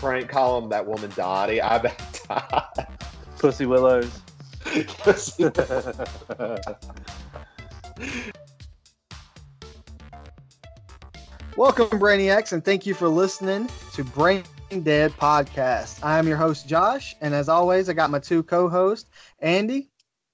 she's call calling that woman Dottie. I bet die. Pussy Willows. Welcome, Brainiacs, and thank you for listening to Brain Dead Podcast. I am your host, Josh, and as always, I got my two co hosts, Andy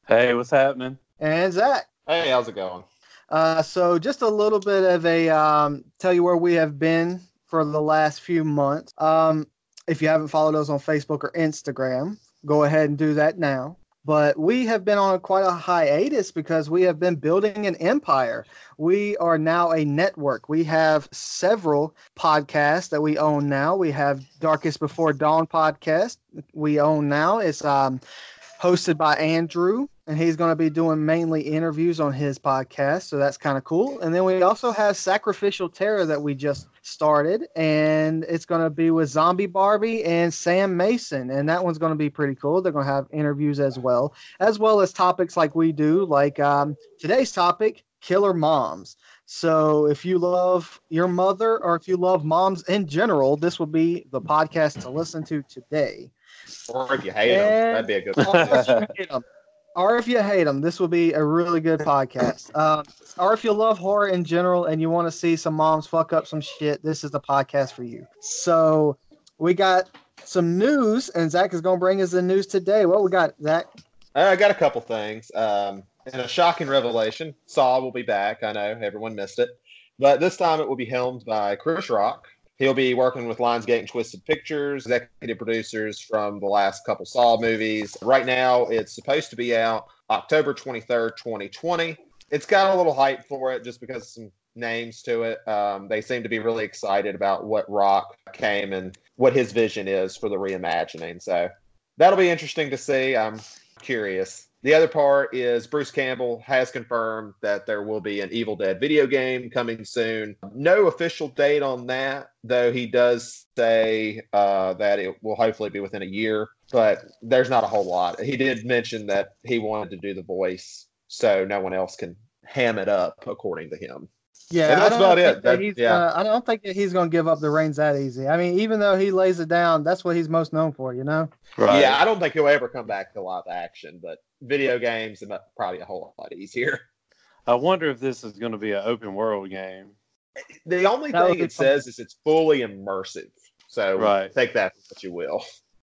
Hey, what's happening? and Zach. hey, how's it going? Uh, so, just a little bit of a um, tell you where we have been for the last few months. Um, if you haven't followed us on Facebook or Instagram, go ahead and do that now. But we have been on quite a hiatus because we have been building an empire. We are now a network. We have several podcasts that we own now. We have Darkest Before Dawn podcast we own now. It's um, hosted by Andrew, and he's going to be doing mainly interviews on his podcast. So that's kind of cool. And then we also have Sacrificial Terror that we just started, and it's going to be with Zombie Barbie and Sam Mason. And that one's going to be pretty cool. They're going to have interviews as well, as well as topics like we do, like um, today's topic killer moms. So if you love your mother or if you love moms in general, this will be the podcast to listen to today. Or if you hate them, And- that'd be a good or if you. Or if you hate them, this will be a really good podcast. Um, or if you love horror in general and you want to see some moms fuck up some shit, this is the podcast for you. So we got some news, and Zach is going to bring us the news today. What we got, Zach? Uh, I got a couple things. Um, and a shocking revelation. Saw will be back. I know everyone missed it, but this time it will be helmed by Chris Rock. He'll be working with Lionsgate and Twisted Pictures, executive producers from the last couple Saw movies. Right now, it's supposed to be out October 23rd, 2020. It's got a little hype for it just because some names to it. Um, they seem to be really excited about what Rock came and what his vision is for the reimagining. So that'll be interesting to see. I'm curious. The other part is Bruce Campbell has confirmed that there will be an Evil Dead video game coming soon. No official date on that, though he does say uh, that it will hopefully be within a year, but there's not a whole lot. He did mention that he wanted to do the voice so no one else can ham it up, according to him. Yeah, And that's about it. That That- he's, yeah. uh, I don't think that he's going to give up the reins that easy. I mean, even though he lays it down, that's what he's most known for, you know? Right. Yeah, I don't think he'll ever come back to live action, but video games are probably a whole lot easier. I wonder if this is going to be an open world game. The only That thing it fun. says is it's fully immersive. So Right. take that for what you will.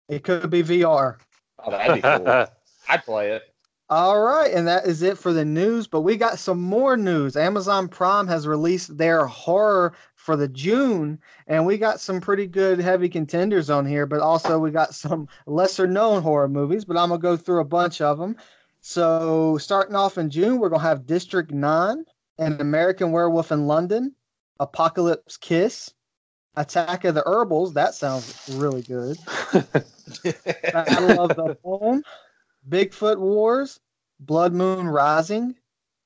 It could be VR. Oh, that'd be cool. I'd play it. All right, and that is it for the news. But we got some more news. Amazon Prime has released their horror for the June, and we got some pretty good heavy contenders on here. But also we got some lesser known horror movies. But I'm gonna go through a bunch of them. So starting off in June, we're gonna have District Nine, An American Werewolf in London, Apocalypse Kiss, Attack of the Herbals. That sounds really good. Battle of the Phone, Bigfoot Wars, Blood Moon Rising,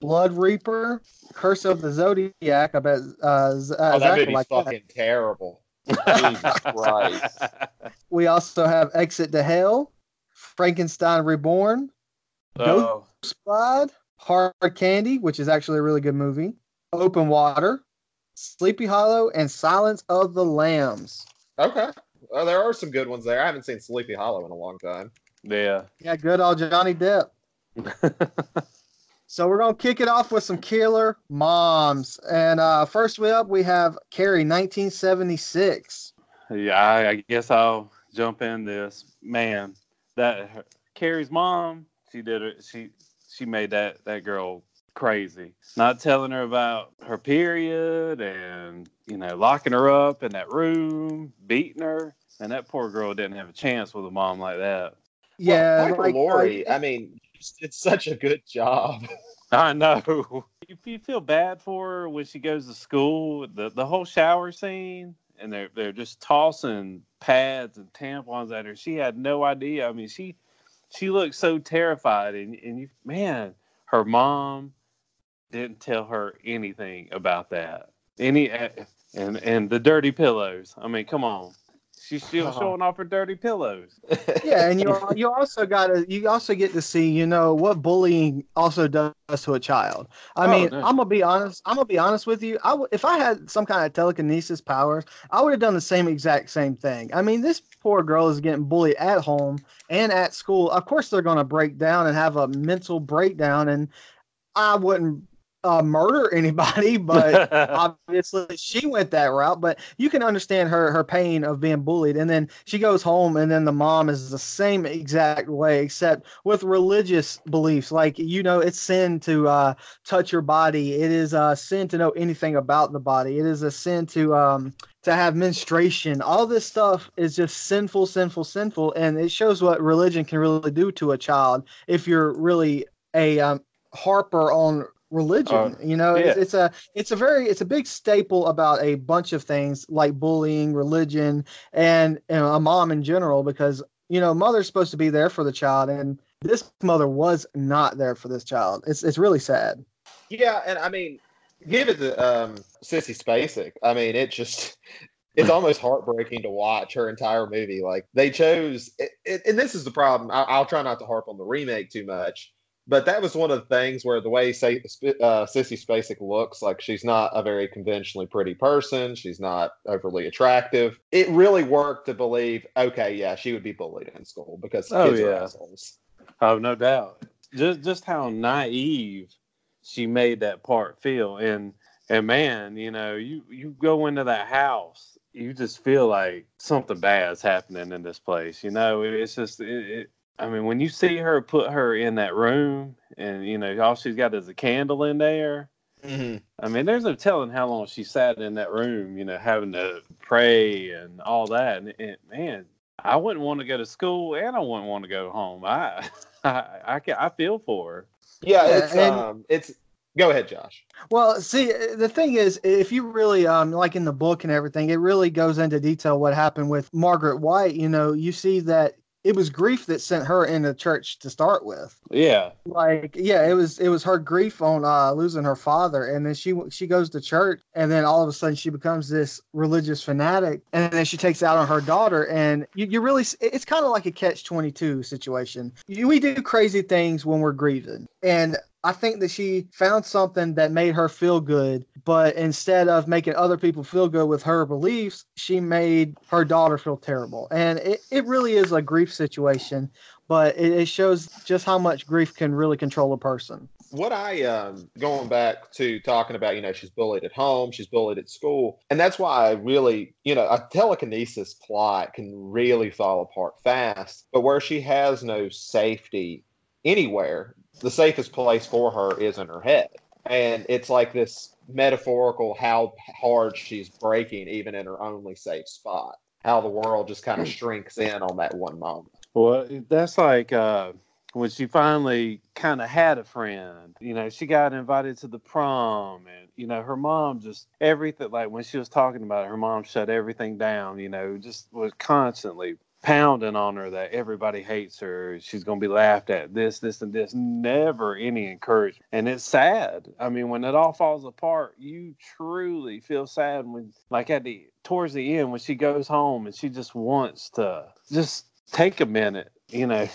Blood Reaper, Curse of the Zodiac. I bet uh, Z- uh, Oh, that Zach would movie's like that. fucking terrible. Jesus Christ. We also have Exit to Hell, Frankenstein Reborn, oh, Squad, Hard Candy, which is actually a really good movie, Open Water, Sleepy Hollow, and Silence of the Lambs. Okay. Well, there are some good ones there. I haven't seen Sleepy Hollow in a long time. yeah. Yeah, good old Johnny Depp. So we're gonna kick it off with some killer moms, and uh, first we up we have Carrie, 1976. Yeah, I, I guess I'll jump in this. Man, that her, Carrie's mom, she did it. She she made that that girl crazy. Not telling her about her period and you know locking her up in that room, beating her, and that poor girl didn't have a chance with a mom like that. Yeah, well, like, Laurie, uh, I mean, it's such a good job. I know. If you feel bad for her when she goes to school, the the whole shower scene, and they're they're just tossing pads and tampons at her. She had no idea. I mean, she she looked so terrified, and and you, man, her mom didn't tell her anything about that. Any and and the dirty pillows. I mean, come on. She's still Uh-huh. showing off her dirty pillows. yeah, and you you also got to you also get to see you know what bullying also does to a child. I Oh, mean, no. I'm gonna be honest. I'm gonna be honest with you. I w- if I had some kind of telekinesis powers, I would have done the same exact same thing. I mean, this poor girl is getting bullied at home and at school. Of course, they're gonna break down and have a mental breakdown, and I wouldn't uh, murder anybody, but obviously she went that route but you can understand her her pain of being bullied. And then she goes home and then the mom is the same exact way except with religious beliefs. Like you know it's sin to uh touch your body. It is uh sin to know anything about the body. It is a sin to um to have menstruation. All this stuff is just sinful sinful sinful and it shows what religion can really do to a child if you're really a um, harper on religion Uh, you know it's, yeah. it's a it's a very it's a big staple about a bunch of things like bullying religion and you know, a mom in general because you know mother's supposed to be there for the child and this mother was not there for this child it's it's really sad Yeah, and I mean, give it to um, Sissy Spacek. I mean, it just. It's almost heartbreaking to watch her entire movie. Like they chose, it, it, and this is the problem. I, I'll try not to harp on the remake too much, but that was one of the things where the way say, uh, Sissy Spacek looks, like she's not a very conventionally pretty person. She's not overly attractive. It really worked to believe, okay, yeah, she would be bullied in school because Oh, kids are yeah. assholes. Oh, no doubt. Just just how naive she made that part feel, and and man, you know, you you go into that house, you just feel like something bad's happening in this place. You know, it's just it. it I mean, when you see her put her in that room, and you know, all she's got is a candle in there. Mm-hmm. I mean, there's no telling how long she sat in that room, you know, having to pray and all that. And, and man, I wouldn't want to go to school, and I wouldn't want to go home. I, I, I, can, I feel for her. Yeah, Yeah, it's and- um, it's. Go ahead, Josh. Well, see, the thing is, if you really, um, like in the book and everything, it really goes into detail what happened with Margaret White. You know, you see that it was grief that sent her into church to start with. Yeah, Like, yeah, it was it was her grief on uh, losing her father, and then she she goes to church, and then all of a sudden she becomes this religious fanatic, and then she takes it out on her daughter, and you, you really, it's kind of like a catch twenty two situation. You, we do crazy things when we're grieving, and I think that she found something that made her feel good, but instead of making other people feel good with her beliefs, she made her daughter feel terrible. And it, it really is a grief situation, but it, it shows just how much grief can really control a person. what I um going back to talking about, you know, she's bullied at home, she's bullied at school, and that's why I really, you know, a telekinesis plot can really fall apart fast. But where she has no safety anywhere, the safest place for her is in her head, and it's like this metaphorical how hard she's breaking even in her only safe spot. How the world just kind of shrinks in on that one moment. well, that's like uh, when she finally kind of had a friend. You know, she got invited to the prom, and you know, her mom just everything. Like when she was talking about it, her mom shut everything down. You know, just was constantly pounding on her that everybody hates her. She's going to be laughed at. This, this, and this. Never any encouragement, and it's sad. I mean, when it all falls apart, you truly feel sad when, like at the towards the end, when she goes home and she just wants to just take a minute, you know,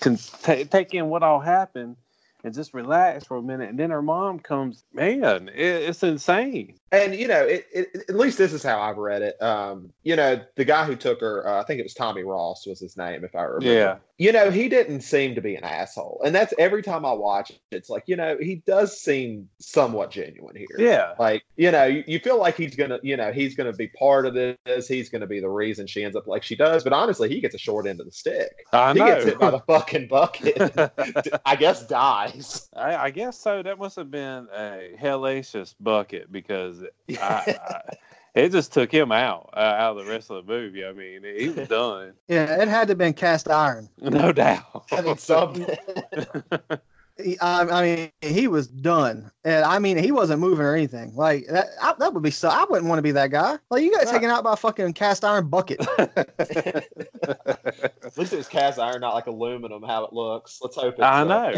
can ta take in what all happened and just relax for a minute. And then her mom comes, man, it, it's insane. And you know, it, it, at least this is how I've read it. Um, you know, the guy who took her, uh, I think it was Tommy Ross was his name, if I remember. Yeah. You know, he didn't seem to be an asshole, and that's every time I watch it. It's like you know, he does seem somewhat genuine here. Yeah. Like you know, you, you feel like he's gonna, you know, he's gonna be part of this. He's gonna be the reason she ends up like she does. But honestly, he gets a short end of the stick. I he know. gets hit by the fucking bucket. I guess dies. I, I guess so. That must have been a hellacious bucket because It just took him out uh, out of the rest of the movie. I mean, he was done, Yeah, it had to have been cast iron. no doubt. Something. He- I, I mean, he was done. And I mean, he wasn't moving or anything. Like that, I, that would be so. I wouldn't want to be that guy. Like you got taken out by a fucking cast iron bucket. At least it was cast iron, not like aluminum. How it looks. Let's hope. It's, I uh, know.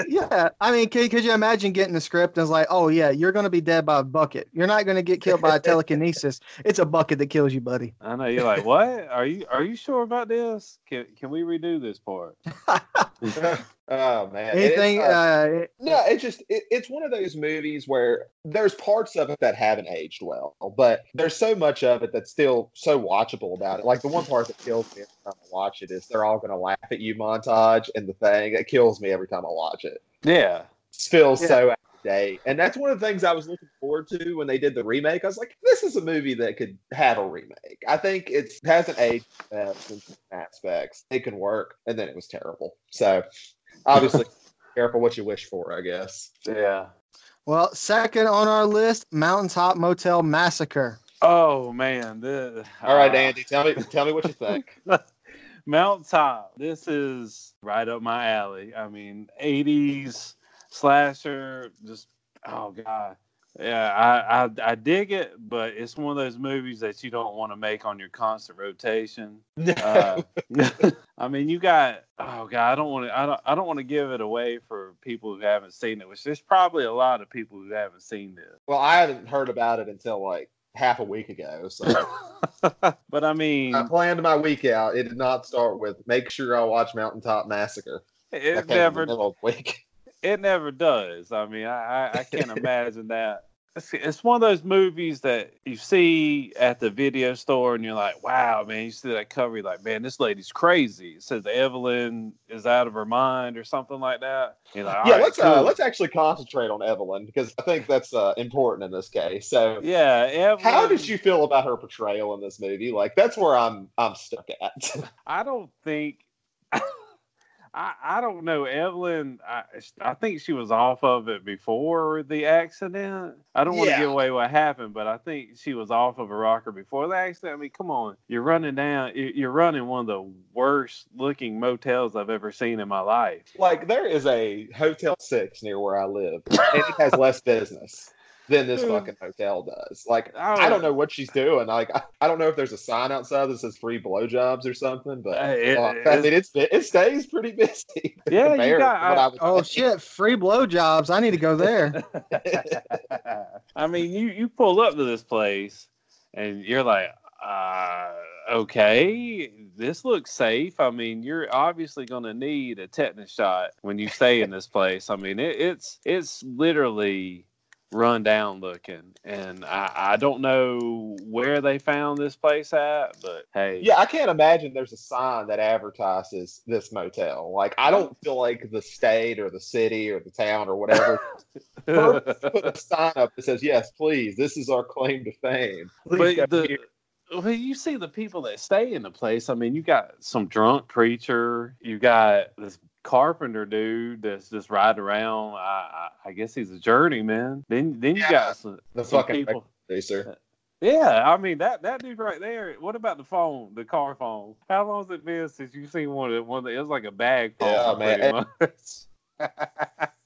yeah, I mean, could, could you imagine getting the script and it's like, oh yeah, you're gonna be dead by a bucket. You're not gonna get killed by a telekinesis. It's a bucket that kills you, buddy. I know. You're like, what? Are you are you sure about this? Can can we redo this part? oh man. Anything? it's, uh, Uh, No, it just it, it's one of those movies where there's parts of it that haven't aged well, but there's so much of it that's still so watchable about it. Like the one part that kills me every time I watch it is they're all gonna laugh at you montage and the thing. It kills me every time I watch it. Yeah. It feels Yeah. so out of date. And that's one of the things I was looking forward to when they did the remake. I was like, this is a movie that could have a remake. I think it hasn't aged best in aspects. It can work, and then it was terrible. So obviously careful what you wish for, I guess. Yeah. well, second on our list, Mountaintop Motel Massacre. Oh man. This, All right, uh, Andy, tell me tell me what you think. Mount Top. This is right up my alley. I mean, 80s slasher. Just oh god. Yeah, I, I I dig it, but it's one of those movies that you don't want to make on your constant rotation. Uh, I mean, you got oh god, I don't want to I don't I don't want to give it away for people who haven't seen it, which there's probably a lot of people who haven't seen this. well, I hadn't heard about it until like half a week ago. So but I mean, I planned my week out. It did not start with make sure I watch Mountaintop Massacre. It came in the never middle of the week. It never does. I mean, I, I, I can't imagine that. It's, it's one of those movies that you see at the video store and you're like, wow, man, you see that cover, you're like, man, this lady's crazy. It says Evelyn is out of her mind or something like that. You're like, yeah, "All right, let's uh, let's actually concentrate on Evelyn because I think that's uh, important in this case. So, Yeah, Evelyn. how did you feel about her portrayal in this movie? Like, that's where I'm I'm stuck at. I don't think. I, I don't know. Evelyn, I, I think she was off of it before the accident. I don't want to Yeah. give away what happened, but I think she was off of a rocker before the accident. I mean, come on. You're running down, you- you're running one of the worst looking motels I've ever seen in my life. like, there is a Hotel Six near where I live, and it has less business than this fucking hotel does. Like, I I don't know what she's doing. Like, I, I don't know if there's a sign outside that says free blowjobs or something, but Uh, it- uh, I mean, it's it stays pretty busy. Yeah, you got- what I Oh thinking. shit, free blowjobs. I need to go there. I mean, you you pull up to this place and you're like, uh, okay, this looks safe. I mean, you're obviously going to need a tetanus shot when you stay in this place. I mean, it, it's it's literally run down looking, and I, I don't know where they found this place at, but hey, Yeah, I can't imagine there's a sign that advertises this motel. Like, I don't feel like the state or the city or the town or whatever put a sign up that says, "Yes, please, this is our claim to fame." Please but the here." well, you see the people that stay in the place. I mean, you got some drunk preacher. You got this carpenter dude that's just riding around. I, I, I guess he's a journeyman. Then then you Yeah. got some, the some fucking people. producer. Yeah, I mean that that dude right there. What about the phone, the car phone? How long's it been since you've seen one of the, one of the, it was like a bag phone, Yeah, man.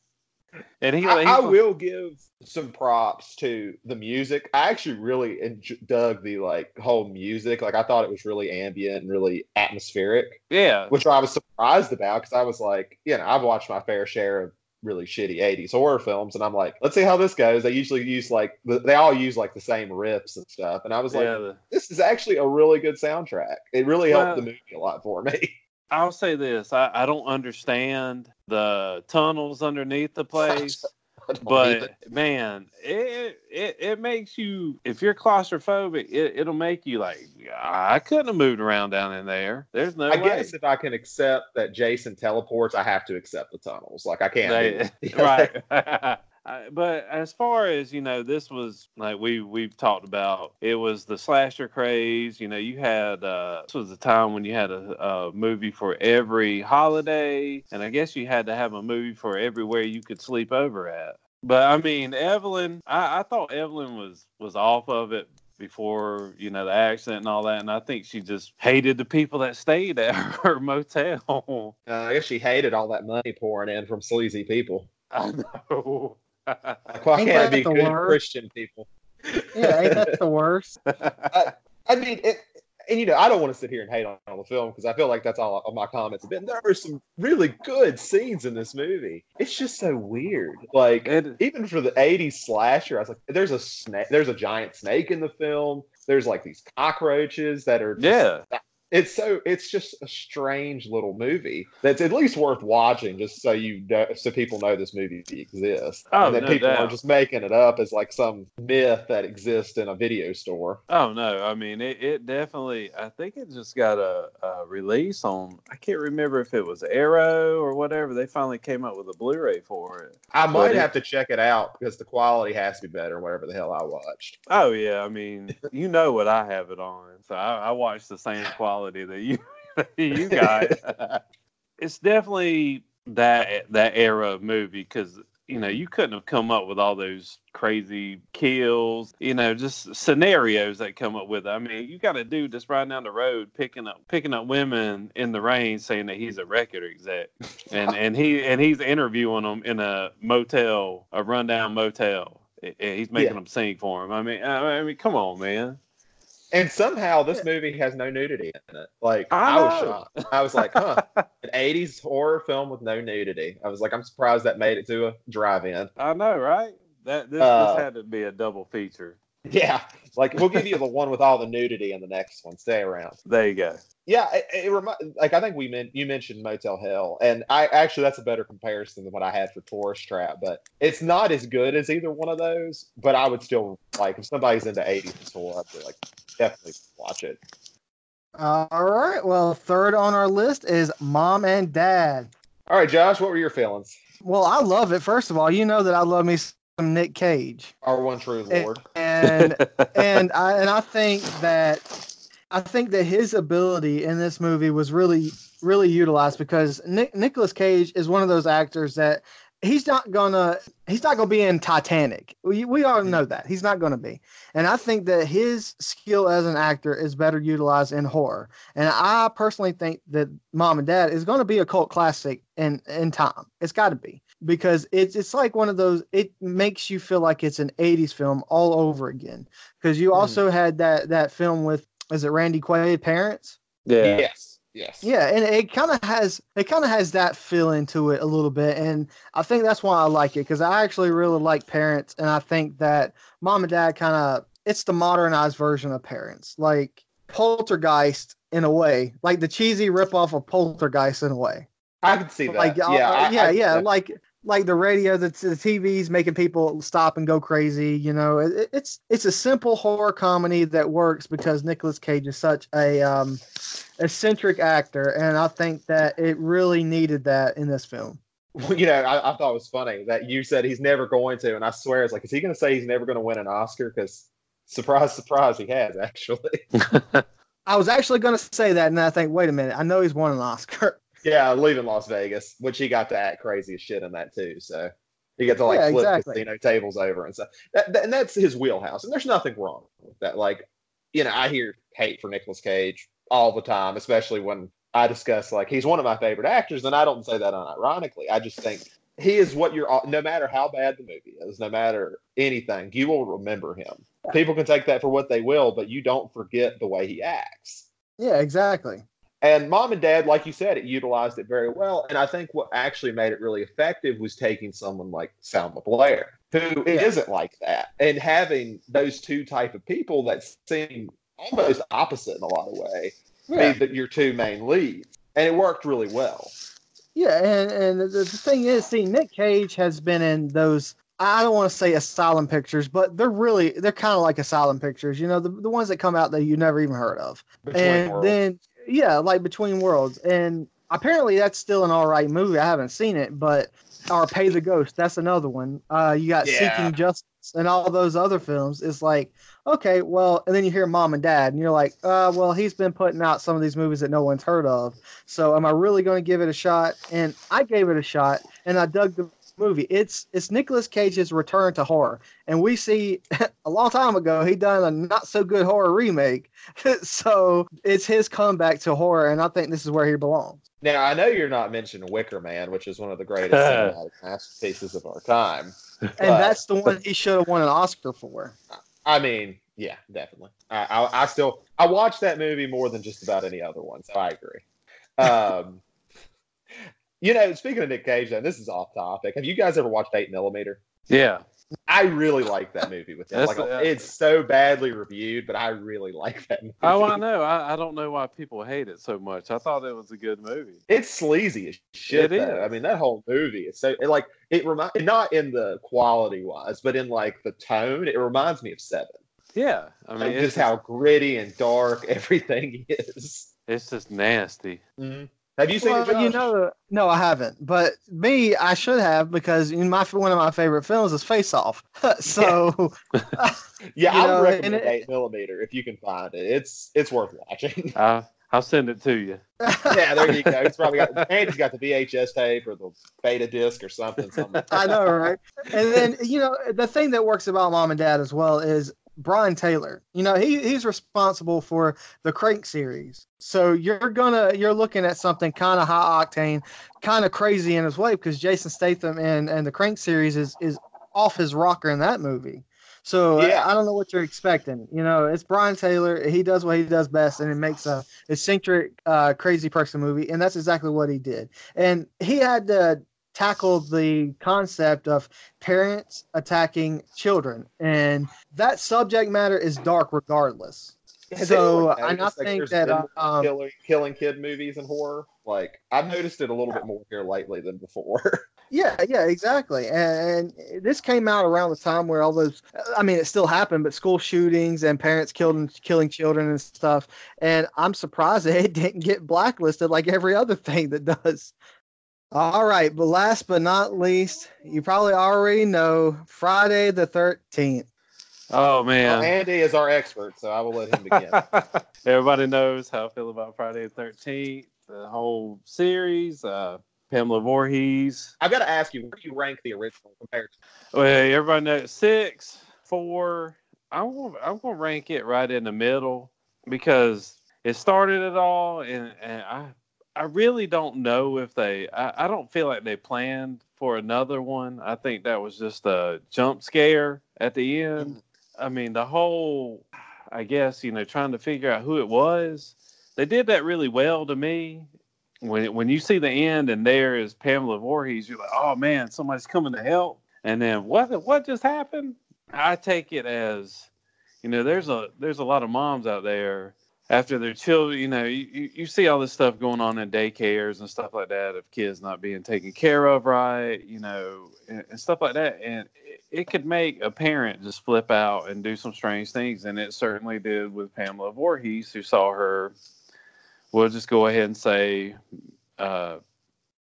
and he, I, he I will give some props to the music. I actually really enj- dug the like whole music. Like I thought it was really ambient and really atmospheric, yeah, which I was surprised about because I was like, you know, I've watched my fair share of really shitty 80s horror films and I'm like, let's see how this goes. They usually use like they all use like the same riffs and stuff. And I was like, yeah. This is actually a really good soundtrack. It really helped the movie a lot for me. I'll say this: I, I don't understand the tunnels underneath the place. But man, it, it it makes you if you're claustrophobic, it, it'll make you like I couldn't have moved around down in there. There's no I way. guess if I can accept that Jason teleports, I have to accept the tunnels. Like I can't. They- right. I- but as far as you know, this was like we we've talked about. It was the slasher craze. You know, you had uh, this was the time when you had a, a movie for every holiday, and I guess you had to have a movie for everywhere you could sleep over at. But I mean, Evelyn, I, I thought Evelyn was was off of it before you know the accident and all that, and I think she just hated the people that stayed at her motel. Uh, I guess she hated all that money pouring in from sleazy people. I know. Like, why Ain't can't it that be the good word? Christian people? Yeah, ain't that the worst? I mean, it, and you know, I don't want to sit here and hate on, on the film because I feel like that's all of my comments have been. There are some really good scenes in this movie. It's just so weird. Like It- even for the '80s slasher, I was like, there's a snake, there's a giant snake in the film. There's like these cockroaches that are just- yeah. It's so it's just a strange little movie that's at least worth watching, just so you know, so people know this movie exists, Oh, and that no people doubt. aren't just making it up as like some myth that exists in a video store. Oh no, I mean it, it definitely I think it just got a, a release on I can't remember if it was Arrow or whatever. They finally came up with a Blu-ray for it. I might it- have to check it out because the quality has to be better. Whatever the hell I watched. Oh yeah, I mean you know what I have it on. So I, I watched the same quality that you you got. it's definitely that that era of movie because you know you couldn't have come up with all those crazy kills you know just scenarios that come up with it. i mean you got a dude that's riding down the road picking up picking up women in the rain saying that he's a record exec and and he and he's interviewing them in a motel a rundown motel and he's making Yeah. them sing for him i mean I mean come on man And somehow this movie has no nudity in it. Like I I, was shocked. I was like, huh, an '80s horror film with no nudity. I was like, I'm surprised that made it to a drive-in. i know right that this, Uh, this had to be a double feature Yeah, like we'll give you the one with all the nudity in the next one. Stay around. there you go Yeah, it, it remi- like I think we meant you mentioned Motel Hell, and I actually that's a better comparison than what I had for Tourist Trap, but it's not as good as either one of those. But I would still like if somebody's into '80s horror, I'd be like definitely watch it. All right. Well, third on our list is Mom and Dad. All right, Josh, what were your feelings? Well, I love it. First of all, you know that I love me some Nick Cage, Our one true Lord. and and I and I think that I think that his ability in this movie was really really utilized because Nick, Nicolas Cage is one of those actors that he's not gonna he's not gonna be in Titanic. We we all know that he's not gonna be, and I think that his skill as an actor is better utilized in horror. And I personally think that Mom and Dad is gonna be a cult classic in in time. It's got to be because it's it's like one of those. It makes you feel like it's an '80s film all over again. Because you Mhm. also had that that film with is it Randy Quaid Parents? yeah Yes, yes. Yeah, and it kind of has it kind of has that feel into it a little bit, and I think that's why I like it because I actually really like Parents, and I think that Mom and Dad kind of it's the modernized version of Parents, like Poltergeist in a way, like the cheesy ripoff of Poltergeist in a way. I can see that. Like yeah, I- yeah, I- yeah, like like the radio, the, the TV's making people stop and go crazy. You know, it, it's it's a simple horror comedy that works because Nicolas Cage is such a um, eccentric actor, and I think that it really needed that in this film. Well, you know, I, I thought it was funny that you said he's never going to, and I swear it's like, is he going to say he's never going to win an Oscar? Because surprise, surprise, he has actually. I was actually going to say that, and I think, wait a minute, I know he's won an Oscar. Yeah, leaving Las Vegas, which he got to act crazy as shit in that too. So he got to like Yeah, flip exactly. casino tables over and stuff. That, that- and that's his wheelhouse, and there's nothing wrong with that. Like, you know, I hear hate for Nicolas Cage all the time, especially when I discuss like he's one of my favorite actors, and I don't say that unironically. I just think he is what you're. No matter how bad the movie is, no matter anything, you will remember him. People can take that for what they will, but you don't forget the way he acts. yeah, exactly. And mom and dad, like you said, it utilized it very well. And I think what actually made it really effective was taking someone like Selma Blair, who Yeah. not like that, and having those two type of people that seem almost opposite in a lot of way Yeah. be the, your two main leads. And it worked really well. Yeah, and and the, the thing is, see, Nick Cage has been in those. I don't want to say asylum pictures, but they're really they're kind of like asylum pictures. You know, the the ones that come out that you never even heard of. Between and worlds. then yeah, like Between Worlds, and apparently that's still an all right movie. I haven't seen it, but or Pay the Ghost, that's another one. Uh, you got Yeah. Seeking Justice and all those other films. It's like okay, well, and then you hear Mom and Dad, and you're like, uh, well, he's been putting out some of these movies that no one's heard of. So am I really going to give it a shot? And I gave it a shot, and I dug the movie. It's it's Nicolas Cage's return to horror, and we see a long time ago he done a not so good horror remake. so it's his comeback to horror, and I think this is where he belongs. Now I know you're not mentioning Wicker Man, which is one of the greatest cinematic masterpieces of our time. And But- that's the one he should have won an Oscar for. I mean, yeah, definitely. I, I, I still I watch that movie more than just about any other one, so I agree. Um, you know, speaking of Nick Cage, and this is off topic. Have you guys ever watched Eight Millimeter? Yeah. I really like that movie with him. Like, it's so badly reviewed, but I really like that movie. Oh, I know. I, I don't know why people hate it so much. I thought it was a good movie. It's sleazy as shit. It though. is. I mean, that whole movie is so it, like it remind not in the quality wise, but in like the tone. It reminds me of Seven. Yeah. I mean, Like, it's just how gritty and dark everything is. it's just nasty. Mm-hmm. Have you seen Well, it? Josh? you know, no, I haven't. But me, I should have because in my one of my favorite films is Face Off. so yeah, you I know, would recommend it- eight millimeter if you can find it. It's it's worth watching. I, I'll send it to you. yeah, there you go. It's probably got Andy's got the VHS tape or the beta disc or something. something. I know, right? And then you know the thing that works about Mom and Dad as well is Brian Taylor. You know he he's responsible for the Crank series. So you're gonna you're looking at something kind of high octane, kind of crazy in his way because Jason Statham and and the Crank series is is off his rocker in that movie. So Yeah. I, I don't know what you're expecting. You know, it's Brian Taylor. He does what he does best, and it makes a eccentric, uh, crazy person movie, and that's exactly what he did. And he had to tackle the concept of parents attacking children, and that subject matter is dark regardless. Has So, anyone and I noticed, like, think that, more um, killing, killing kid movies and horror. Like I've noticed it a little bit more here lately than before. Yeah, yeah, exactly. And, and this came out around the time where all those, I mean, it still happened, but school shootings and parents killing killing children and stuff. And I'm surprised that it didn't get blacklisted like every other thing that does. All right, but last but not least, you probably already know Friday the 13th. Oh Well, man. Andy is our expert, so I will let him begin. Everybody knows how I feel about Friday the Thirteenth, the whole series. Uh, Pamela Voorhees. I've got to ask you, where do you rank the original compared to? Well, everybody knows six, four. I'm gonna, I'm gonna rank it right in the middle because it started it all, and, and I I really don't know if they. I, I don't feel like they planned for another one. I think that was just a jump scare at the end. Mm. I mean, the whole. I guess you know trying to figure out who it was. They did that really well to me. When when you see the end and there is Pamela Voorhees, you're like, oh man, somebody's coming to help. And then what what just happened? I take it as, you know, there's a there's a lot of moms out there after their children, you know, you, you- see all this stuff going on in daycares and stuff like that of kids not being taken care of right, you know, and, and stuff like that. And it, it could make a parent just flip out and do some strange things. And it certainly did with Pamela Voorhees, who saw her, we'll just go ahead and say, uh,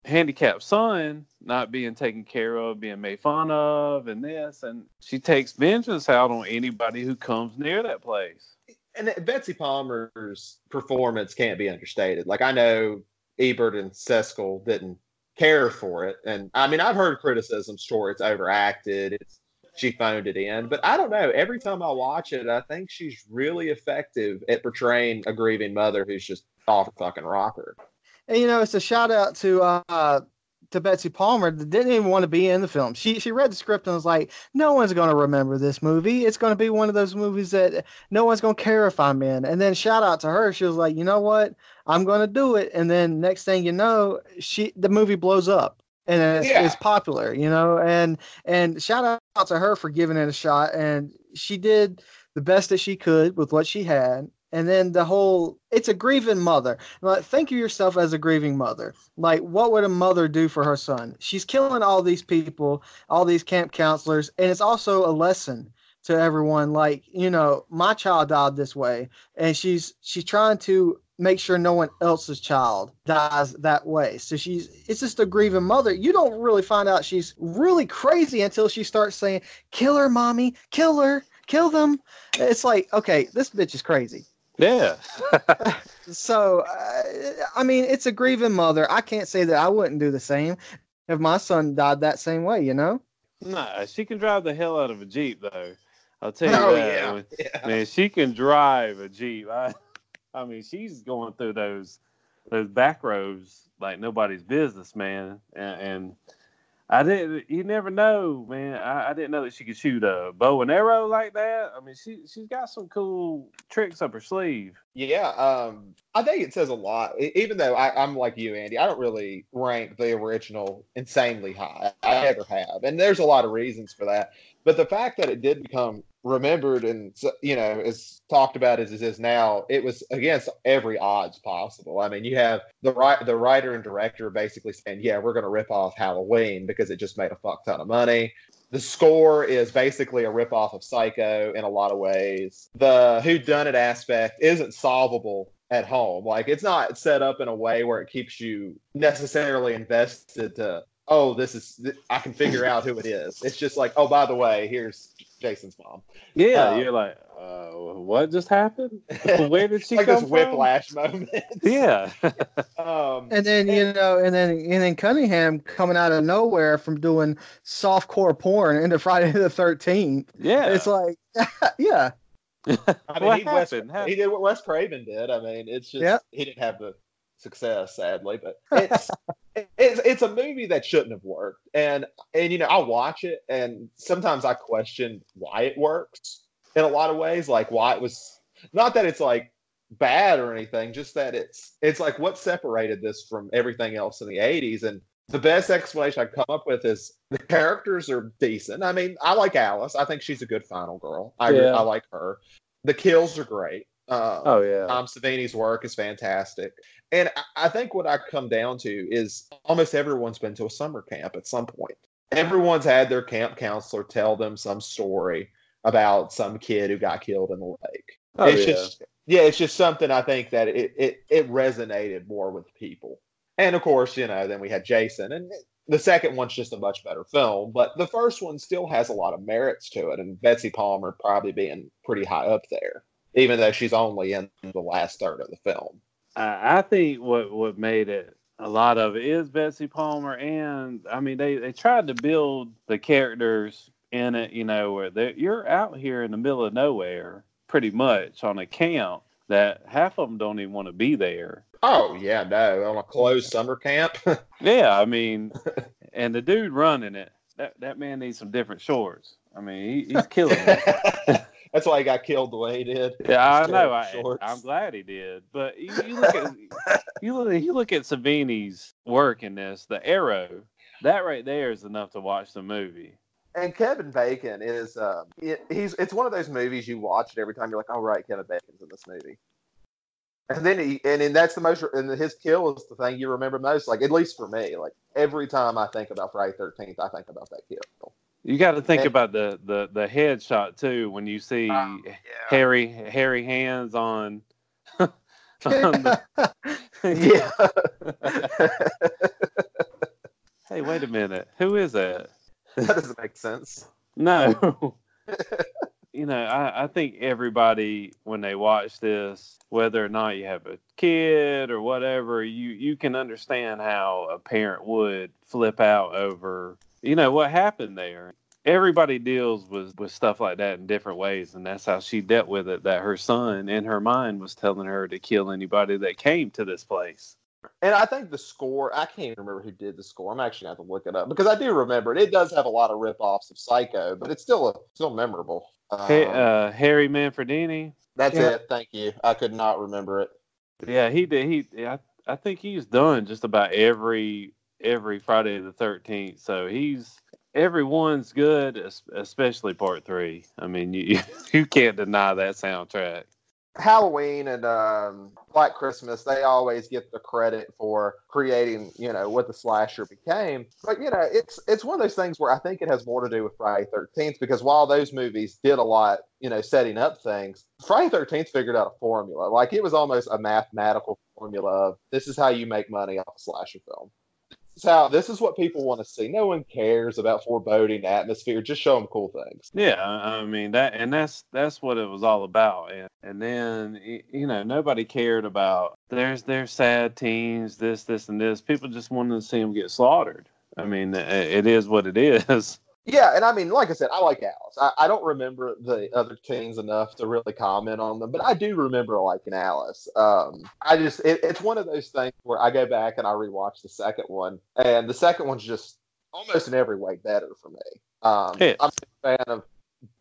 handicapped son not being taken care of, being made fun of, and this, and she takes vengeance out on anybody who comes near that place. And Betsy Palmer's performance can't be understated. Like I know Ebert and Siskel didn't care for it, and I mean I've heard criticisms for it's overacted. It's she phoned it in, but I don't know. Every time I watch it, I think she's really effective at portraying a grieving mother who's just off fucking rocker. And you know, it's a shout out to uh to Betsy Palmer that didn't even want to be in the film. She she read the script and was like, "No one's going to remember this movie. It's going to be one of those movies that no one's going to care if I'm in." And then shout out to her. She was like, "You know what? I'm going to do it." And then next thing you know, she the movie blows up and it's, Yeah. it's popular, you know. And and shout out to her for giving it a shot. And she did the best that she could with what she had. And then the whole it's a grieving mother. Like, think of yourself as a grieving mother. Like, what would a mother do for her son? She's killing all these people, all these camp counselors, and it's also a lesson to everyone. Like, you know, my child died this way, and she's she's trying to make sure no one else's child dies that way. So she's it's just a grieving mother. You don't really find out she's really crazy until she starts saying, "Kill her, mommy, kill her, kill them." It's like, okay, this bitch is crazy. Yeah. So, uh, I mean, it's a grieving mother. I can't say that I wouldn't do the same if my son died that same way, you know? nah, she can drive the hell out of a Jeep, though. I'll tell you Oh that. yeah, When- yeah. Man, she can drive a Jeep. I, I mean, she's going through those those back rows like nobody's business, man. And, and I didn't. You never know, man. I, I, didn't know that she could shoot a bow and arrow like that. I mean, she she's got some cool tricks up her sleeve. Yeah, um, I think it says a lot. Even though I, am like you, Andy, I don't really rank the original insanely high. I never have, and there's a lot of reasons for that. But the fact that it did become remembered and you know is talked about as it is now it was against every odds possible. I mean you have the right the writer and director basically saying yeah we're going to rip off halloween because it just made a fuck ton of money. The score is basically a rip off of psycho in a lot of ways. The who done it aspect isn't solvable at home. Like it's not set up in a way where it keeps you necessarily invested to oh, this is I can figure out who it is. It's just like, oh, by the way, here's Jason's mom. Yeah, um, you're like, uh, what just happened? Where did she like come this whiplash moment? yeah. um, and then you know, and then and then Cunningham coming out of nowhere from doing softcore porn into Friday the Thirteenth. Yeah, it's like, yeah. I mean, he, Wes, he did what Wes Craven did. I mean, it's just yep. he didn't have the success, sadly. But it's it's it's a movie that shouldn't have worked. And and you know, I watch it and sometimes I question why it works in a lot of ways, like why it was not that it's like bad or anything, just that it's it's like what separated this from everything else in the 80s. And the best explanation I come up with is the characters are decent. I mean, I like Alice. I think she's a good final girl. I yeah. I like her. The kills are great. Uh, oh yeah, Tom Savini's work is fantastic, and I think what I come down to is almost everyone's been to a summer camp at some point. Everyone's had their camp counselor tell them some story about some kid who got killed in the lake. Oh, it's yeah. just yeah, it's just something I think that it, it it resonated more with people. And of course, you know, then we had Jason, and the second one's just a much better film, but the first one still has a lot of merits to it, and Betsy Palmer probably being pretty high up there even though she's only in the last third of the film. I think what what made it a lot of it is Betsy Palmer, and I mean they they tried to build the characters in it, you know, where you're out here in the middle of nowhere, pretty much on a camp that half of them don't even want to be there. Oh yeah, no, on a closed summer camp. yeah, I mean, and the dude running it, that that man needs some different shorts. I mean, he, he's killing it. That's why he got killed the way he did. Yeah, I know. I, am glad he did. But you, you look at you look you look at Savini's work in this. The arrow, that right there is enough to watch the movie. And Kevin Bacon is um, he's it's one of those movies you watch it every time you're like, oh right, Kevin Bacon's in this movie. And then he and, then that's the most and his kill is the thing you remember most. Like at least for me, like every time I think about Friday Thirteenth, I think about that kill. You got to think about the the the headshot too when you see um, yeah. hairy hairy hands on. on the... yeah. hey, wait a minute. Who is that? That doesn't make sense. No. you know, I, I think everybody when they watch this, whether or not you have a kid or whatever, you you can understand how a parent would flip out over you know what happened there everybody deals with with stuff like that in different ways and that's how she dealt with it that her son in her mind was telling her to kill anybody that came to this place. And i think the score i can't even remember who did the score. I'm actually going to have to look it up because i do remember it. It does have a lot of rip-offs of psycho but it's still a, still memorable. Hey, um, uh, harry manfredini. That's yeah. it. Thank you. I could not remember it. Yeah he did he I, I think he's done just about every every Friday the 13th. So he's everyone's good, especially part three. I mean, you you can't deny that soundtrack. Halloween and um, Black Christmas, they always get the credit for creating, you know, what the slasher became. But you know, it's it's one of those things where I think it has more to do with Friday Thirteenth because while those movies did a lot, you know, setting up things, Friday Thirteenth figured out a formula. Like it was almost a mathematical formula of this is how you make money off a slasher film how this is what people want to see. No one cares about foreboding atmosphere. Just show them cool things. Yeah, I mean that, and that's that's what it was all about. And and then you know nobody cared about there's there's sad teens, this this and this. People just wanted to see them get slaughtered. I mean, it is what it is. Yeah, and I mean, like I said, I like Alice. I, I don't remember the other teens enough to really comment on them, but I do remember liking Alice. Um, I just, it, it's one of those things where I go back and I rewatch the second one, and the second one's just almost in every way better for me. Um. I'm a fan of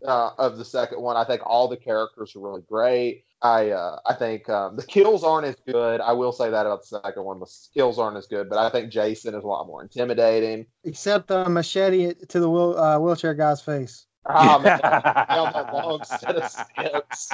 uh, of the second one. I think all the characters are really great. I uh, I think um, the kills aren't as good. I will say that about the second one. The kills aren't as good, but I think Jason is a lot more intimidating. Except the machete to the wheel, uh, wheelchair guy's face. Ah, man, down that long set of steps.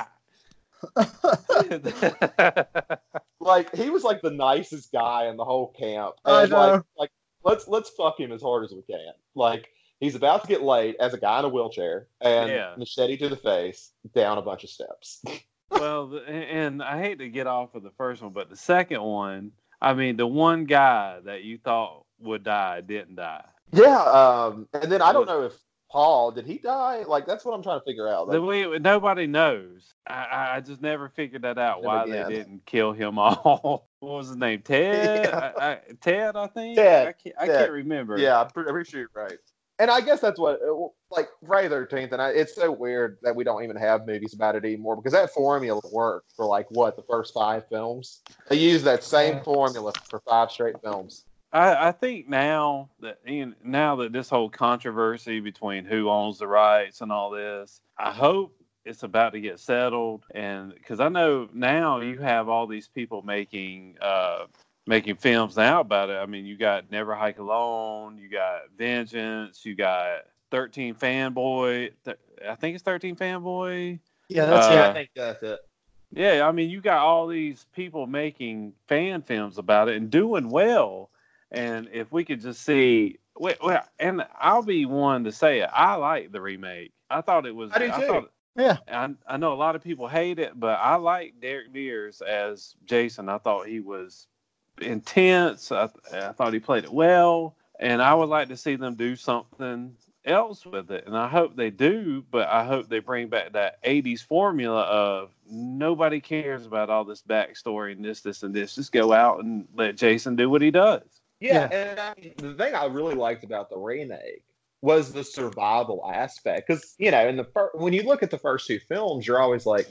like he was like the nicest guy in the whole camp. I And like, like let's let's fuck him as hard as we can. Like he's about to get laid as a guy in a wheelchair and Yeah. machete to the face, down a bunch of steps. well, and I hate to get off of the first one, but the second one, I mean, the one guy that you thought would die didn't die. Yeah, um, and then I don't know if Paul did he die? Like that's what I'm trying to figure out. The Like, way nobody knows. I- I, just never figured that out. Why did. they didn't kill him all? what was his name? Ted. Yeah. I, I, Ted, I think. Ted. I can't, I Ted. can't remember. yeah, I'm pretty, I'm pretty sure you're right. And I guess that's what, uh, like Friday Thirteenth, and I, it's so weird that we don't even have movies about it anymore because that formula worked for like what the first five films. They used that same formula for five straight films. I, I think now that now that this whole controversy between who owns the rights and all this, I hope it's about to get settled. And because I know now you have all these people making uh, making films now about it. I mean, you got Never Hike Alone, you got Vengeance, you got Thirteen Fanboy. Th- I think it's Thirteen Fanboy. Yeah, that's- yeah, Uh, I think that's it. Yeah, I mean, you got all these people making fan films about it and doing well. And if we could just see, well, well, and I'll be one to say it. I like the remake. I thought it was. I do too. thought, Yeah. I, I know a lot of people hate it, but I like Derek Mears as Jason. I thought he was intense. I, I thought he played it well, and I would like to see them do something else with it. And I hope they do, but I hope they bring back that 80s formula of nobody cares about all this backstory and this, this, and this. Just go out and let Jason do what he does. Yeah, and I the thing I really liked about the remake was the survival aspect because you know in the fir- when you look at the first two films, you're always like,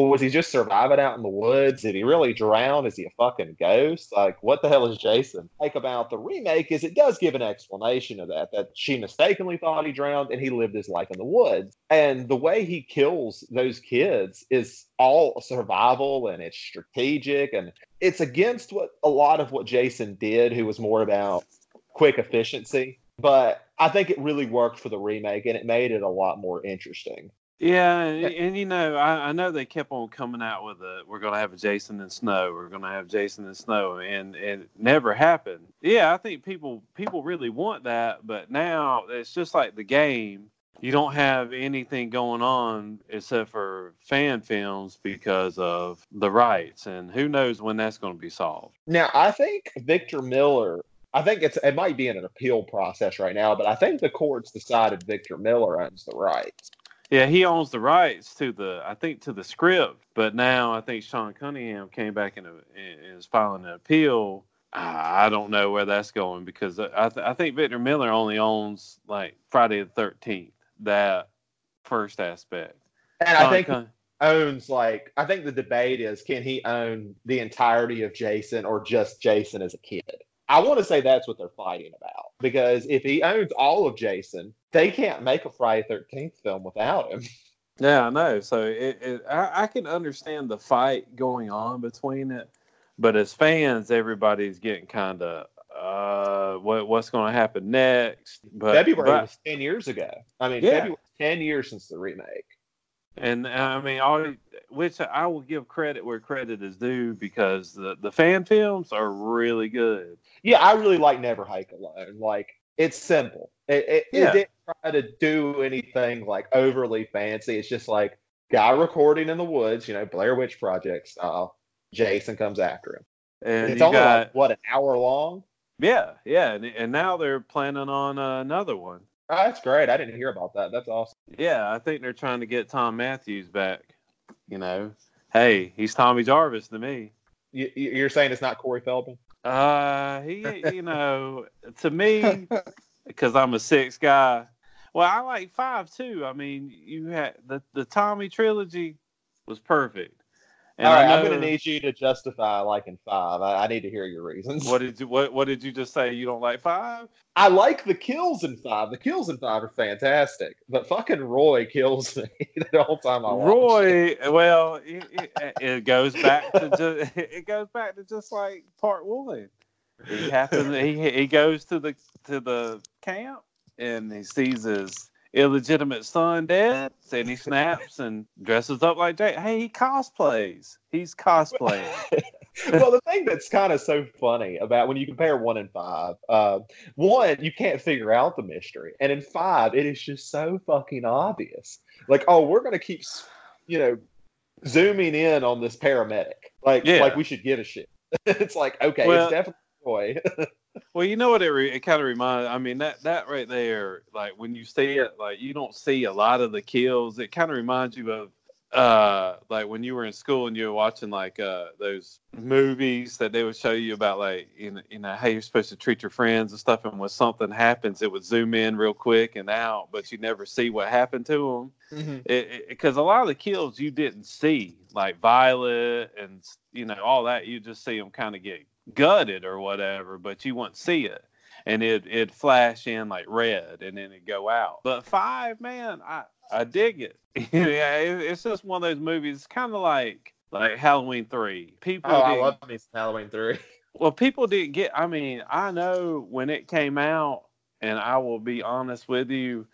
well, was he just surviving out in the woods? Did he really drown? Is he a fucking ghost? Like, what the hell is Jason? Like about the remake is it does give an explanation of that that she mistakenly thought he drowned and he lived his life in the woods, and the way he kills those kids is all survival and it's strategic and it's against what a lot of what Jason did, who was more about quick efficiency. But I think it really worked for the remake, and it made it a lot more interesting. Yeah, eh and, and you know, I, I know they kept on coming out with a we're gonna have a Jason and Snow, we're gonna have Jason and Snow, and and it never happened. Yeah, I think people people really want that, but now it's just like the game. You don't have anything going on except for fan films because of the rights, and who knows when that's going to be solved. Now, I think Victor Miller. I think it's it might be in an appeal process right now, but I think the courts decided Victor Miller owns the rights. Yeah, he owns the rights to the, I think, to the script. But now I think Sean Cunningham came back and is filing an appeal. I don't know where that's going because I, th- I think Victor Miller only owns like Friday the Thirteenth, that first aspect. And I think Cun- owns like I think the debate is can he own the entirety of Jason or just Jason as a kid? I want to say that's what they're fighting about because if he owns all of Jason, they can't make a Friday Thirteenth film without him. Yeah, I know. So it, it I, I can understand the fight going on between it, but as fans, everybody's getting kind of uh, what what's going to happen next? But February but- was ten years ago. I mean, Yeah. February was ten years since the remake. And uh, I mean, all which I will give credit where credit is due because the, the fan films are really good. Yeah, I really like Never Hike Alone. Like it's simple. It, it, Yeah. it didn't try to do anything like overly fancy. It's just like guy recording in the woods, you know, Blair Witch Project style. Jason comes after him. And it's only got like what an hour long. yeah, yeah, and, and now they're planning on uh, another one. Oh, that's great. I didn't hear about that. That's awesome. Yeah, I think they're trying to get Thom Mathews back. You know, hey, he's Tommy Jarvis to me. You, you- you're saying it's not Corey Feldman? Uh, he, you know, to me, because I'm a six guy. Well, I like five too. I mean, you had the the Tommy trilogy was perfect. And All right, I I'm going to need you to justify liking five. I, I need to hear your reasons. What did you what What did you just say? You don't like five? I like the kills in five. The kills in five are fantastic, but fucking Roy kills me the whole time I watch. it. Roy, well, it, it, it goes back to just, it goes back to just like part one. He happens he he goes to the to the camp and he sees his illegitimate son dead, and he snaps and dresses up like Jake. Hey, he cosplays. He's cosplaying. well, the thing that's kind of so funny about when you compare one and five, uh, one you can't figure out the mystery, and in five it is just so fucking obvious. Like, oh, we're gonna keep, you know, zooming in on this paramedic. Like, Yeah. like we should give a shit. it's like, okay, Well- it's definitely Roy. Well, you know what it, re- it kind of reminds. I mean that that right there, like when you see it, like you don't see a lot of the kills. It kind of reminds you of uh like when you were in school and you were watching like uh those movies that they would show you about like you know, you know how you're supposed to treat your friends and stuff and when something happens it would zoom in real quick and out but you never see what happened to them because a lot of the kills you didn't see, like Violet and you know all that. You just see them kind of get gutted or whatever, but you wouldn't see it, and it it flash in like red, and then it go out. But five, man, I I dig it. yeah, it, it's just one of those movies, It's kind of like like Halloween three. People, oh, I love me Halloween three. well, people didn't get. I mean, I know when it came out, and I will be honest with you,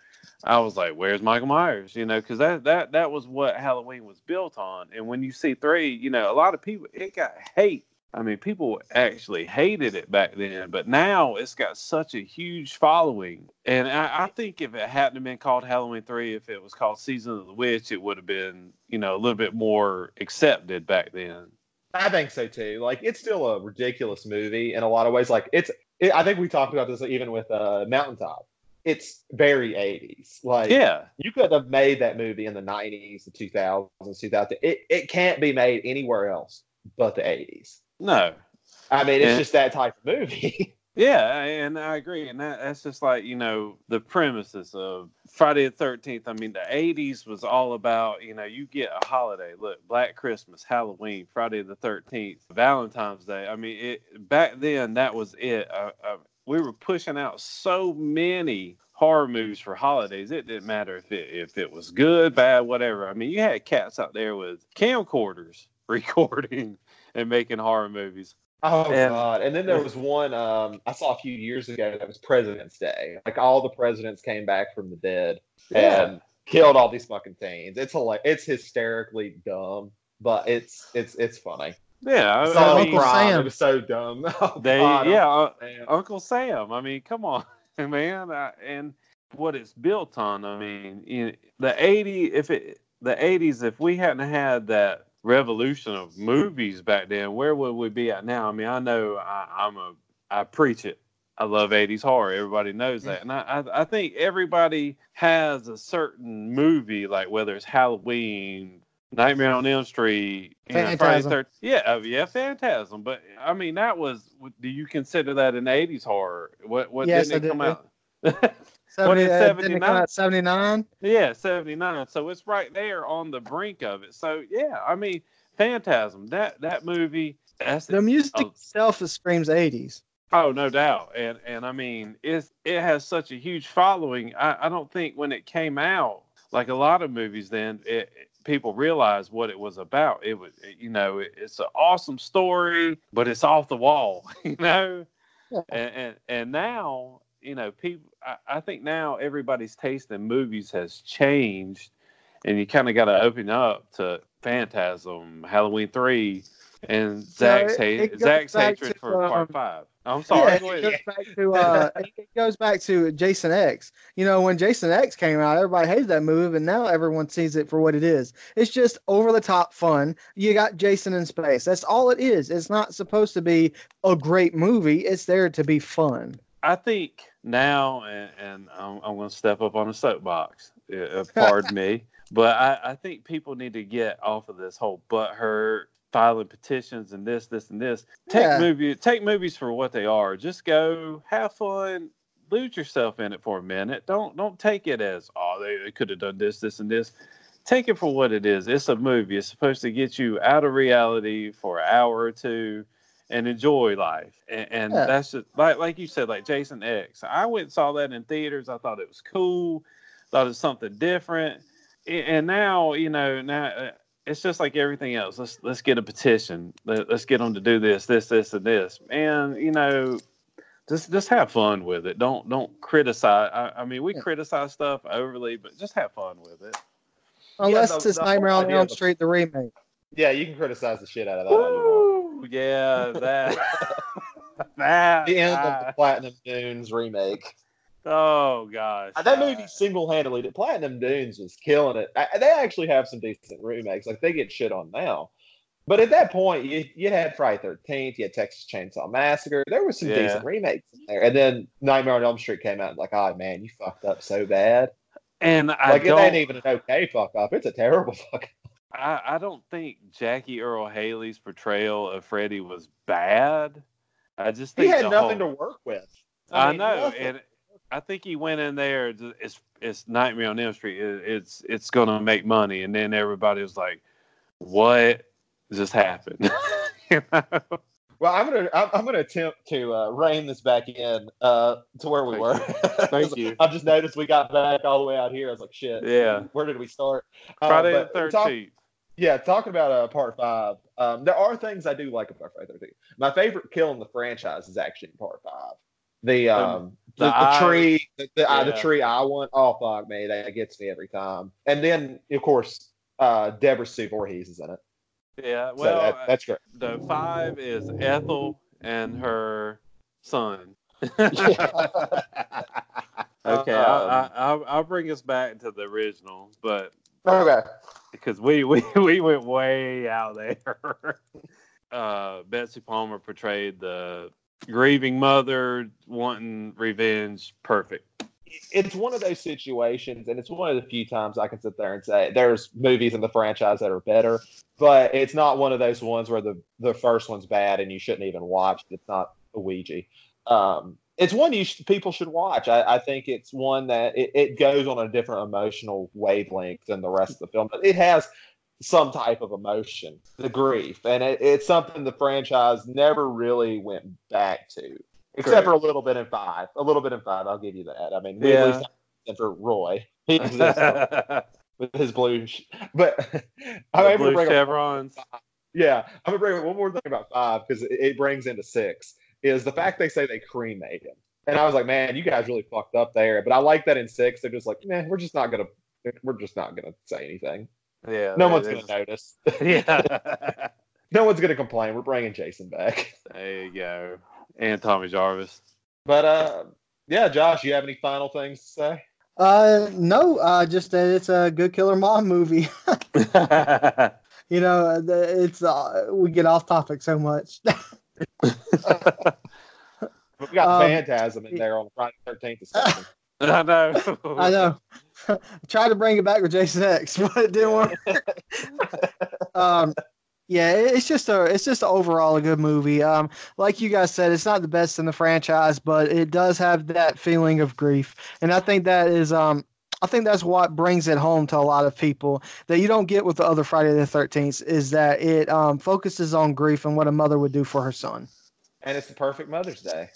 I was like, "Where's Michael Myers?" You know, because that that that was what Halloween was built on. And when you see three, you know, a lot of people it got hate. I mean, people actually hated it back then, but now it's got such a huge following. And I, I think if it hadn't been called Halloween three, if it was called Season of the Witch, it would have been, you know, a little bit more accepted back then. I think so too. Like it's still a ridiculous movie in a lot of ways. Like it's, it, I think we talked about this even with uh, Mountaintop. It's very 80s. Like Yeah. you could have made that movie in the 90s, the 2000s, 2000. It it can't be made anywhere else but the 80s. No. I mean, it's Yeah. just that type of movie. Yeah, and I agree, and that, that's just like you know the premises of Friday the Thirteenth. I mean, the '80s was all about you know you get a holiday. Look, Black Christmas, Halloween, Friday the Thirteenth, Valentine's Day. I mean, it back then that was it. Uh, uh, we were pushing out so many horror movies for holidays. It didn't matter if it if it was good, bad, whatever. I mean, you had cats out there with camcorders recording and making horror movies. Oh And- god! And then there was one um, I saw a few years ago that was President's Day. Like all the presidents came back from the dead and killed all these fucking teens. It's like it's hysterically dumb, but it's it's it's funny. yeah. I- I I mean- Uncle. Sam. It was so dumb. Oh, They God, yeah, uh, man. Uncle Sam. I mean, come on, man. I, and what it's built on. I mean, you know, the eighty. If it the eighties, if we hadn't had that revolution of movies back then, where would we be at now? I mean, I know I, I'm a I preach it. I love '80s horror. Everybody knows that, and I, I I think everybody has a certain movie, like whether it's Halloween, Nightmare on Elm Street, know, Phantasm. 13th. Yeah, uh, yeah, Phantasm. But I mean, that was. Do you consider that an '80s horror? What what Yes, didn't it come do. out? Seventy, is uh, didn't it come 79? 79? yeah, '79. So it's right there on the brink of it. So yeah, I mean, Phantasm. That that movie. That's The music Oh. itself is screams 80s. Oh, no doubt, and and I mean, it's it has such a huge following. I, I don't think when it came out, like a lot of movies, then it, people realized what it was about. It was, you know, it, it's an awesome story, but it's off the wall, you know. Yeah. And, and and now, you know, people. I, I think now everybody's taste in movies has changed, and you kind of got to open up to Phantasm, Halloween three, and Zach's it- it Zach's hatred to, for um, part five. I'm sorry. Yeah, it goes back to uh, it goes back to Jason X. You know, when Jason X came out, everybody hated that movie, and now everyone sees it for what it is. It's just over the top fun. You got Jason in space. That's all it is. It's not supposed to be a great movie. It's there to be fun. I think now, and, and I'm, I'm going to step up on a soapbox. Uh, pardon me, but I, I think people need to get off of this whole butt hurt filing petitions and this, this, and this. Take Yeah. movie, take movies for what they are. Just go, have fun, lose yourself in it for a minute. Don't don't take it as oh they, they could have done this, this, and this. Take it for what it is. It's a movie. It's supposed to get you out of reality for an hour or two and enjoy life. And, and Yeah. that's just like like you said, like Jason X. I went and saw that in theaters. I thought it was cool. Thought it was something different. And now you know now. Uh, it's just like everything else. Let's let's get a petition. Let, let's get them to do this, this, this, and this. And you know, just just have fun with it. Don't don't criticize. I, I mean, we Yeah. criticize stuff overly, but just have fun with it. Unless the- it's the Nightmare on Elm Street, the remake. Yeah, you can criticize the shit out of that. All you want. Woo! Yeah, that that The end of ah, the Platinum Dunes remake. oh gosh, Uh, That uh, movie single-handedly, the Platinum Dunes was killing it. I, they actually have some decent remakes. Like they get shit on now, but at that point, you you had Friday Thirteenth, you had Texas Chainsaw Massacre. There was some Yeah. decent remakes in there, and then Nightmare on Elm Street came out. Like, oh man, you fucked up so bad. and I Like it don't. ain't even an okay fuck up. It's a terrible fuck. I, I don't think Jackie Earle Haley's portrayal of Freddy was bad. I just think He had nothing whole- to work with. I, mean, know, nothing. and I think he went in there. It's it's Nightmare on Elm Street. It, it's it's gonna make money, and then everybody was like, "What just happened?" you know? Well, I'm gonna I'm, I'm gonna attempt to uh, rein this back in uh, to where we Thank were. Thank you. I've just noticed we got back all the way out here. I was like, shit. Yeah, Where did we start? Uh, Friday the but talk- Thirteenth. Yeah, talking about uh, part five. Um, there are things I do like about Friday the 13th. My favorite kill in the franchise is actually in part five. The um the, the the, tree the the, eye- the tree I want. Oh fuck me, that gets me every time. And then of course uh Deborah Sue Voorhees is in it. Yeah, So well, that, that's great. the five is Ethel and her son. Okay, Um, I, I, I'll, I'll bring us back to the original, but okay. because we, we we went way out there. uh, Betsy Palmer portrayed the grieving mother wanting revenge. Perfect. it's one of those situations, and it's one of the few times I can sit there and say there's movies in the franchise that are better, but it's not one of those ones where the the first one's bad and you shouldn't even watch. It's not a Ouija. Um, it's one you sh- people should watch. I, I think it's one that it, it goes on a different emotional wavelength than the rest of the film, but it has some type of emotion, the grief, and it, it's something the franchise never really went back to. Except for a little bit in five, a little bit in five, I'll give you that. I mean, Yeah. yeah. and for Roy, he with his blue. Sh- but I'm The able to blue bring up, chevrons. yeah, I'm gonna bring up one more thing about five because it, it brings into six is the fact they say they cremate him, and I was like, man, you guys really fucked up there. But I like that in six, they're just like, man, we're just not gonna, we're just not gonna say anything. Yeah, No one's gonna just- notice. Yeah. no one's gonna complain. We're bringing Jason back. there you go. And Tommy Jarvis. But uh, yeah, Josh, you have any final things to say? Uh, no, uh, just that it's a good killer mom movie. you know, it's uh, we get off topic so much. But we got Um, Phantasm in there on Friday the Thirteenth discussion. I know. I know. I tried to bring it back with Jason X, but it didn't work. um, yeah, it's just a it's just overall a good movie. Um, like you guys said, it's not the best in the franchise, but it does have that feeling of grief, and I think that is um. I think that's what brings it home to a lot of people that you don't get with the other Friday the Thirteenth is that it um, focuses on grief and what a mother would do for her son. and it's the perfect Mother's Day.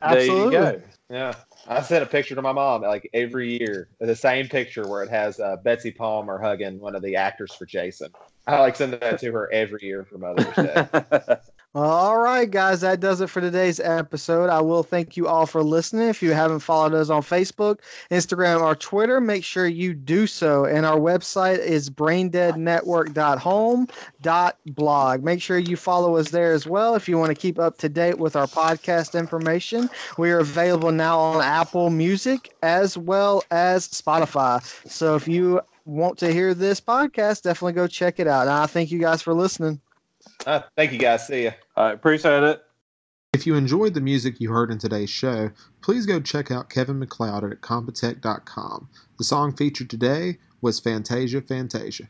There you go. Yeah, I sent a picture to my mom like every year, the same picture where it has uh, Betsy Palmer hugging one of the actors for Jason. I like send that to her every year for Mother's Day. All right, guys, that does it for today's episode. I will thank you all for listening. If you haven't followed us on Facebook, Instagram, or Twitter, make sure you do so. And our website is braindeadnetwork.home.blog. Make sure you follow us there as well if you want to keep up to date with our podcast information. We are available now on Apple Music as well as Spotify. So if you want to hear this podcast, definitely go check it out. And I thank you guys for listening. Uh, thank you guys. See ya. I appreciate it. If you enjoyed the music you heard in today's show, please go check out Kevin MacLeod at incompetech.com. The song featured today was Fantasia Fantasia.